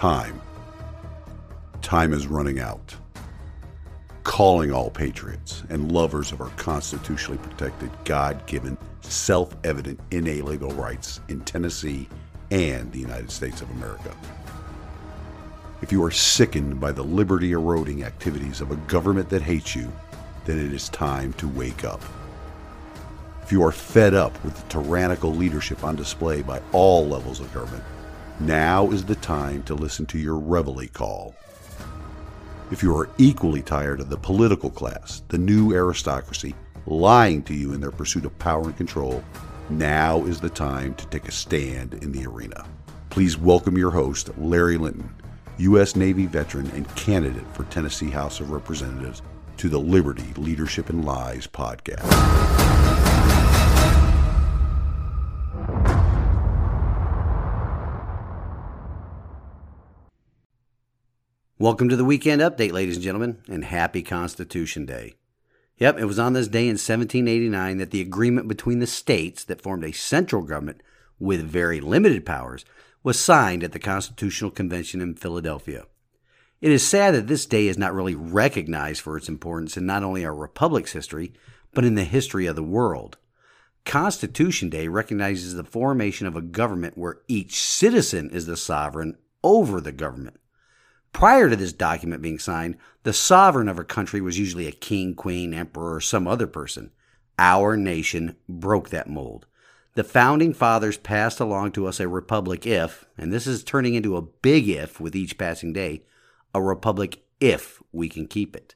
time. Time is running out. Calling all patriots and lovers of our constitutionally protected, God given, self evident, inalienable rights in Tennessee and the United States of America. If you are sickened by the liberty eroding activities of a government that hates you, then it is time to wake up. If you are fed up with the tyrannical leadership on display by all levels of government, now is the time to listen to your reveille call. If you are equally tired of the political class, the new aristocracy, lying to you in their pursuit of power and control, now is the time to take a stand in the arena. Please welcome your host, Larry Linton, U.S. Navy veteran and candidate for Tennessee House of Representatives, to the Liberty, Leadership, and Lies podcast. Welcome to the weekend update, ladies and gentlemen, and happy Constitution Day. Yep, it was on this day in 1789 that the agreement between the states that formed a central government with very limited powers was signed at the Constitutional Convention in Philadelphia. It is sad that this day is not really recognized for its importance in not only our republic's history, but in the history of the world. Constitution Day recognizes the formation of a government where each citizen is the sovereign over the government. Prior to this document being signed, the sovereign of a country was usually a king, queen, emperor, or some other person. Our nation broke that mold. The founding fathers passed along to us a republic if, and this is turning into a big if with each passing day, a republic if we can keep it.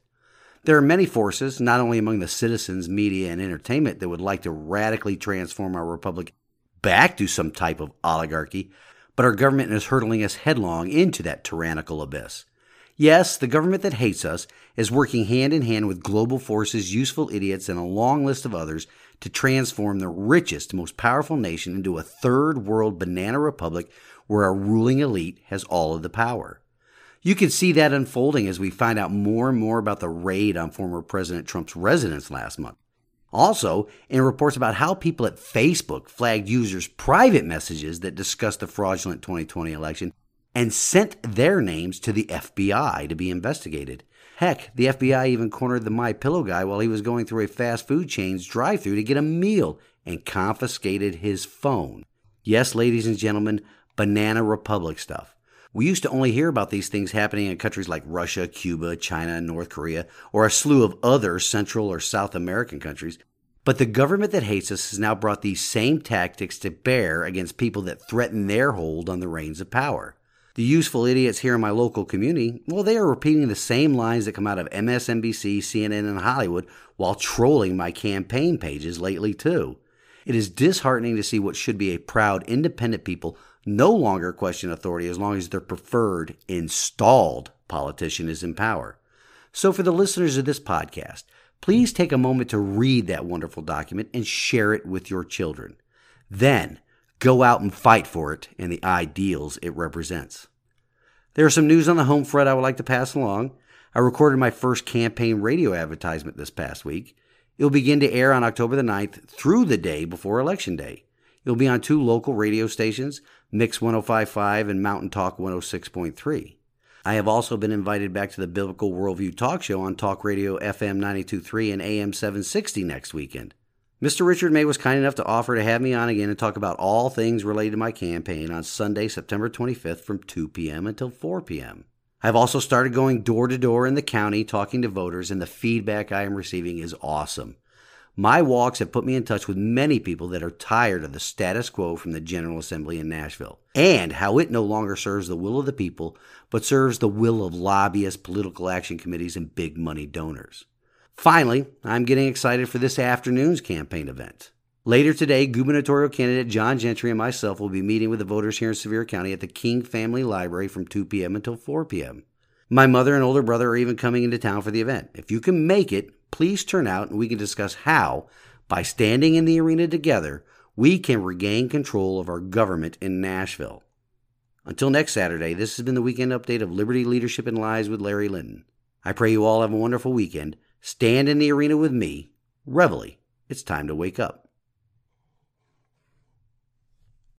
There are many forces, not only among the citizens, media, and entertainment, that would like to radically transform our republic back to some type of oligarchy, but our government is hurtling us headlong into that tyrannical abyss. Yes, the government that hates us is working hand in hand with global forces, useful idiots, and a long list of others to transform the richest, most powerful nation into a third world banana republic where a ruling elite has all of the power. You can see that unfolding as we find out more and more about the raid on former President Trump's residence last month. Also, in reports about how people at Facebook flagged users' private messages that discussed the fraudulent 2020 election and sent their names to the FBI to be investigated. Heck, the FBI even cornered the My Pillow guy while he was going through a fast food chain's drive-through to get a meal and confiscated his phone. Yes, ladies and gentlemen, banana republic stuff. We used to only hear about these things happening in countries like Russia, Cuba, China, and North Korea, or a slew of other Central or South American countries. But the government that hates us has now brought these same tactics to bear against people that threaten their hold on the reins of power. The useful idiots here in my local community, well, they are repeating the same lines that come out of MSNBC, CNN, and Hollywood while trolling my campaign pages lately, too. It is disheartening to see what should be a proud, independent people no longer question authority as long as their preferred, installed politician is in power. So, for the listeners of this podcast, please take a moment to read that wonderful document and share it with your children. Then, go out and fight for it and the ideals it represents. There are some news on the home front I would like to pass along. I recorded my first campaign radio advertisement this past week. It will begin to air on October the 9th through the day before Election Day. It will be on two local radio stations, Mix 1055 and Mountain Talk 106.3. I have also been invited back to the Biblical Worldview Talk Show on Talk Radio FM 923 and AM 760 next weekend. Mr. Richard May was kind enough to offer to have me on again and talk about all things related to my campaign on Sunday, September 25th from 2 p.m. until 4 p.m. I've also started going door to door in the county talking to voters, and the feedback I am receiving is awesome. My walks have put me in touch with many people that are tired of the status quo from the General Assembly in Nashville and how it no longer serves the will of the people, but serves the will of lobbyists, political action committees, and big money donors. Finally, I'm getting excited for this afternoon's campaign event. Later today, gubernatorial candidate John Gentry and myself will be meeting with the voters here in Sevier County at the King Family Library from 2 p.m. until 4 p.m. My mother and older brother are even coming into town for the event. If you can make it, please turn out and we can discuss how, by standing in the arena together, we can regain control of our government in Nashville. Until next Saturday, this has been the weekend update of Liberty Leadership and Lies with Larry Linton. I pray you all have a wonderful weekend. Stand in the arena with me. Reveille. It's time to wake up.